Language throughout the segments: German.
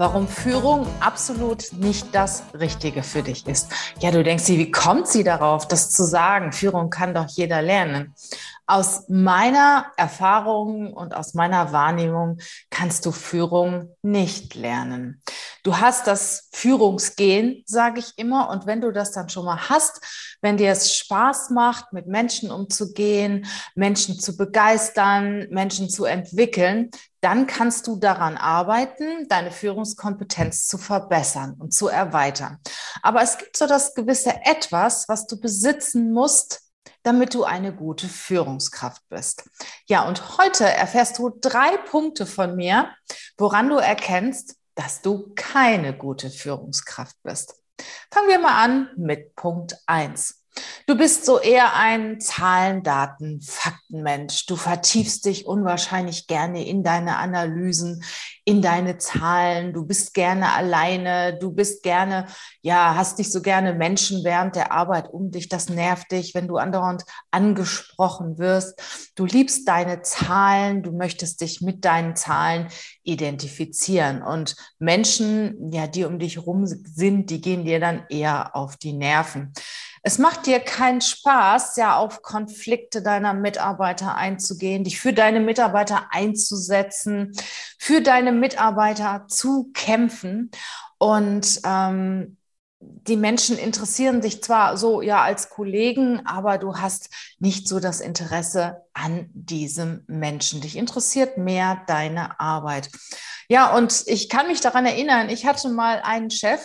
warum Führung absolut nicht das Richtige für dich ist. Ja, du denkst dir, wie kommt sie darauf, das zu sagen? Führung kann doch jeder lernen. Aus meiner Erfahrung und aus meiner Wahrnehmung kannst du Führung nicht lernen. Du hast das Führungsgehen, sage ich immer, und wenn du das dann schon mal hast, wenn dir es Spaß macht, mit Menschen umzugehen, Menschen zu begeistern, Menschen zu entwickeln, dann kannst du daran arbeiten, deine Führungskompetenz zu verbessern und zu erweitern. Aber es gibt so das gewisse Etwas, was du besitzen musst, damit du eine gute Führungskraft bist. Ja, und heute erfährst du drei Punkte von mir, woran du erkennst, dass du keine gute Führungskraft bist. Fangen wir mal an mit Punkt eins. Du bist so eher ein Zahlen, Daten, Faktenmensch. Du vertiefst dich unwahrscheinlich gerne in deine Analysen, in deine Zahlen. Du bist gerne alleine. Du bist gerne, ja, hast nicht so gerne Menschen während der Arbeit um dich. Das nervt dich, wenn du andauernd angesprochen wirst. Du liebst deine Zahlen. Du möchtest dich mit deinen Zahlen identifizieren. Und Menschen, ja, die um dich rum sind, die gehen dir dann eher auf die Nerven. Es macht dir keinen Spaß, ja, auf Konflikte deiner Mitarbeiter einzugehen, dich für deine Mitarbeiter einzusetzen, für deine Mitarbeiter zu kämpfen. Und ähm, die Menschen interessieren sich zwar so ja als Kollegen, aber du hast nicht so das Interesse an diesem Menschen. Dich interessiert mehr deine Arbeit. Ja, und ich kann mich daran erinnern, ich hatte mal einen Chef,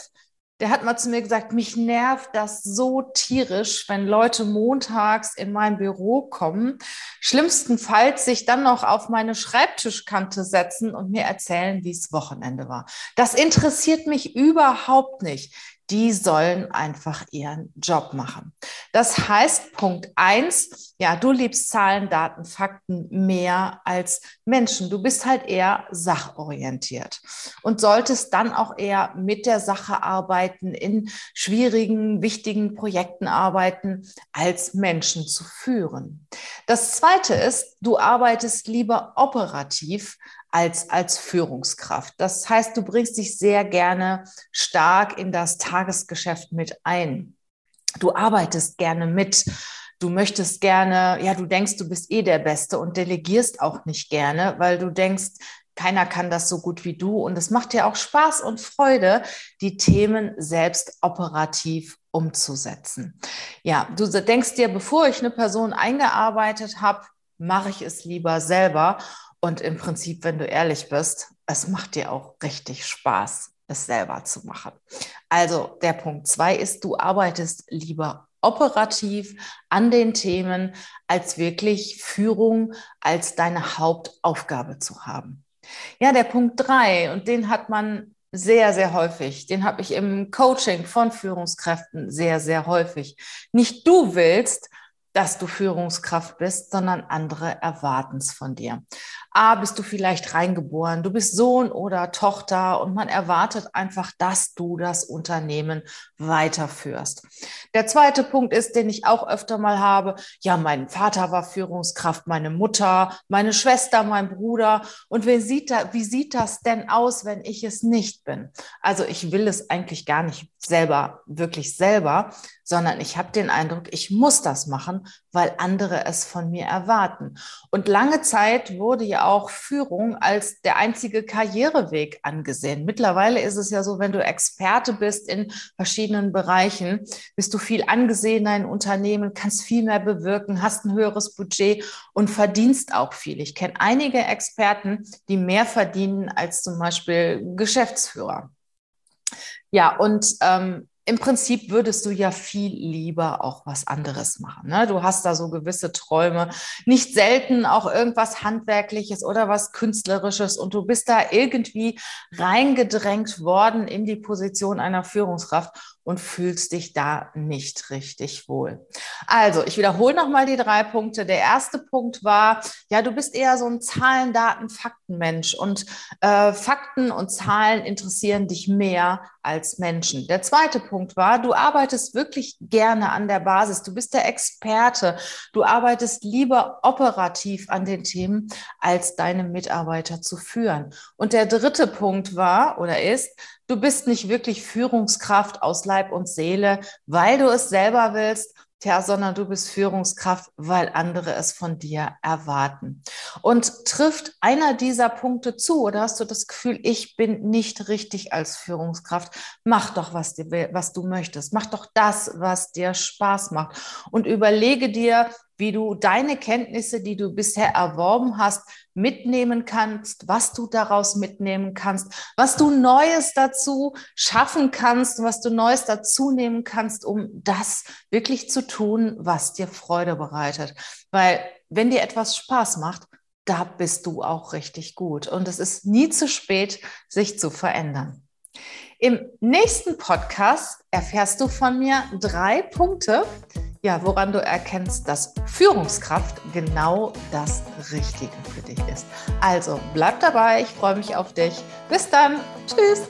der hat mal zu mir gesagt, mich nervt das so tierisch, wenn Leute montags in mein Büro kommen, schlimmstenfalls sich dann noch auf meine Schreibtischkante setzen und mir erzählen, wie es Wochenende war. Das interessiert mich überhaupt nicht die sollen einfach ihren Job machen. Das heißt, Punkt eins, ja, du liebst Zahlen, Daten, Fakten mehr als Menschen. Du bist halt eher sachorientiert und solltest dann auch eher mit der Sache arbeiten, in schwierigen, wichtigen Projekten arbeiten, als Menschen zu führen. Das zweite ist, du arbeitest lieber operativ als, als Führungskraft. Das heißt, du bringst dich sehr gerne stark in das Tagesgeschäft mit ein. Du arbeitest gerne mit. Du möchtest gerne, ja, du denkst, du bist eh der Beste und delegierst auch nicht gerne, weil du denkst, keiner kann das so gut wie du. Und es macht dir auch Spaß und Freude, die Themen selbst operativ umzusetzen. Ja, du denkst dir, bevor ich eine Person eingearbeitet habe, mache ich es lieber selber. Und im Prinzip, wenn du ehrlich bist, es macht dir auch richtig Spaß, es selber zu machen. Also der Punkt zwei ist, du arbeitest lieber operativ an den Themen, als wirklich Führung als deine Hauptaufgabe zu haben. Ja, der Punkt drei, und den hat man sehr, sehr häufig. Den habe ich im Coaching von Führungskräften sehr, sehr häufig. Nicht du willst, dass du Führungskraft bist, sondern andere erwarten es von dir. A, bist du vielleicht reingeboren, du bist Sohn oder Tochter und man erwartet einfach, dass du das Unternehmen weiterführst. Der zweite Punkt ist, den ich auch öfter mal habe, ja, mein Vater war Führungskraft, meine Mutter, meine Schwester, mein Bruder. Und wie sieht, da, wie sieht das denn aus, wenn ich es nicht bin? Also ich will es eigentlich gar nicht selber, wirklich selber, sondern ich habe den Eindruck, ich muss das machen, weil andere es von mir erwarten. Und lange Zeit wurde ja auch Führung als der einzige Karriereweg angesehen. Mittlerweile ist es ja so, wenn du Experte bist in verschiedenen Bereichen, bist du viel angesehener in Unternehmen, kannst viel mehr bewirken, hast ein höheres Budget und verdienst auch viel. Ich kenne einige Experten, die mehr verdienen als zum Beispiel Geschäftsführer. Ja, und ähm, im Prinzip würdest du ja viel lieber auch was anderes machen. Ne? Du hast da so gewisse Träume, nicht selten auch irgendwas Handwerkliches oder was Künstlerisches und du bist da irgendwie reingedrängt worden in die Position einer Führungskraft und fühlst dich da nicht richtig wohl. Also, ich wiederhole nochmal die drei Punkte. Der erste Punkt war, ja, du bist eher so ein Zahlen, Daten, Faktenmensch und äh, Fakten und Zahlen interessieren dich mehr als Menschen. Der zweite Punkt war, du arbeitest wirklich gerne an der Basis. Du bist der Experte. Du arbeitest lieber operativ an den Themen, als deine Mitarbeiter zu führen. Und der dritte Punkt war oder ist, du bist nicht wirklich Führungskraft aus Leib und Seele, weil du es selber willst, Tja, sondern du bist Führungskraft, weil andere es von dir erwarten. Und trifft einer dieser Punkte zu oder hast du das Gefühl, ich bin nicht richtig als Führungskraft? Mach doch, was, dir, was du möchtest. Mach doch das, was dir Spaß macht. Und überlege dir, wie du deine Kenntnisse, die du bisher erworben hast, mitnehmen kannst, was du daraus mitnehmen kannst, was du Neues dazu schaffen kannst, was du Neues dazu nehmen kannst, um das wirklich zu tun, was dir Freude bereitet. Weil wenn dir etwas Spaß macht, da bist du auch richtig gut. Und es ist nie zu spät, sich zu verändern. Im nächsten Podcast erfährst du von mir drei Punkte, ja, woran du erkennst, dass Führungskraft genau das Richtige für dich ist. Also bleib dabei, ich freue mich auf dich. Bis dann. Tschüss.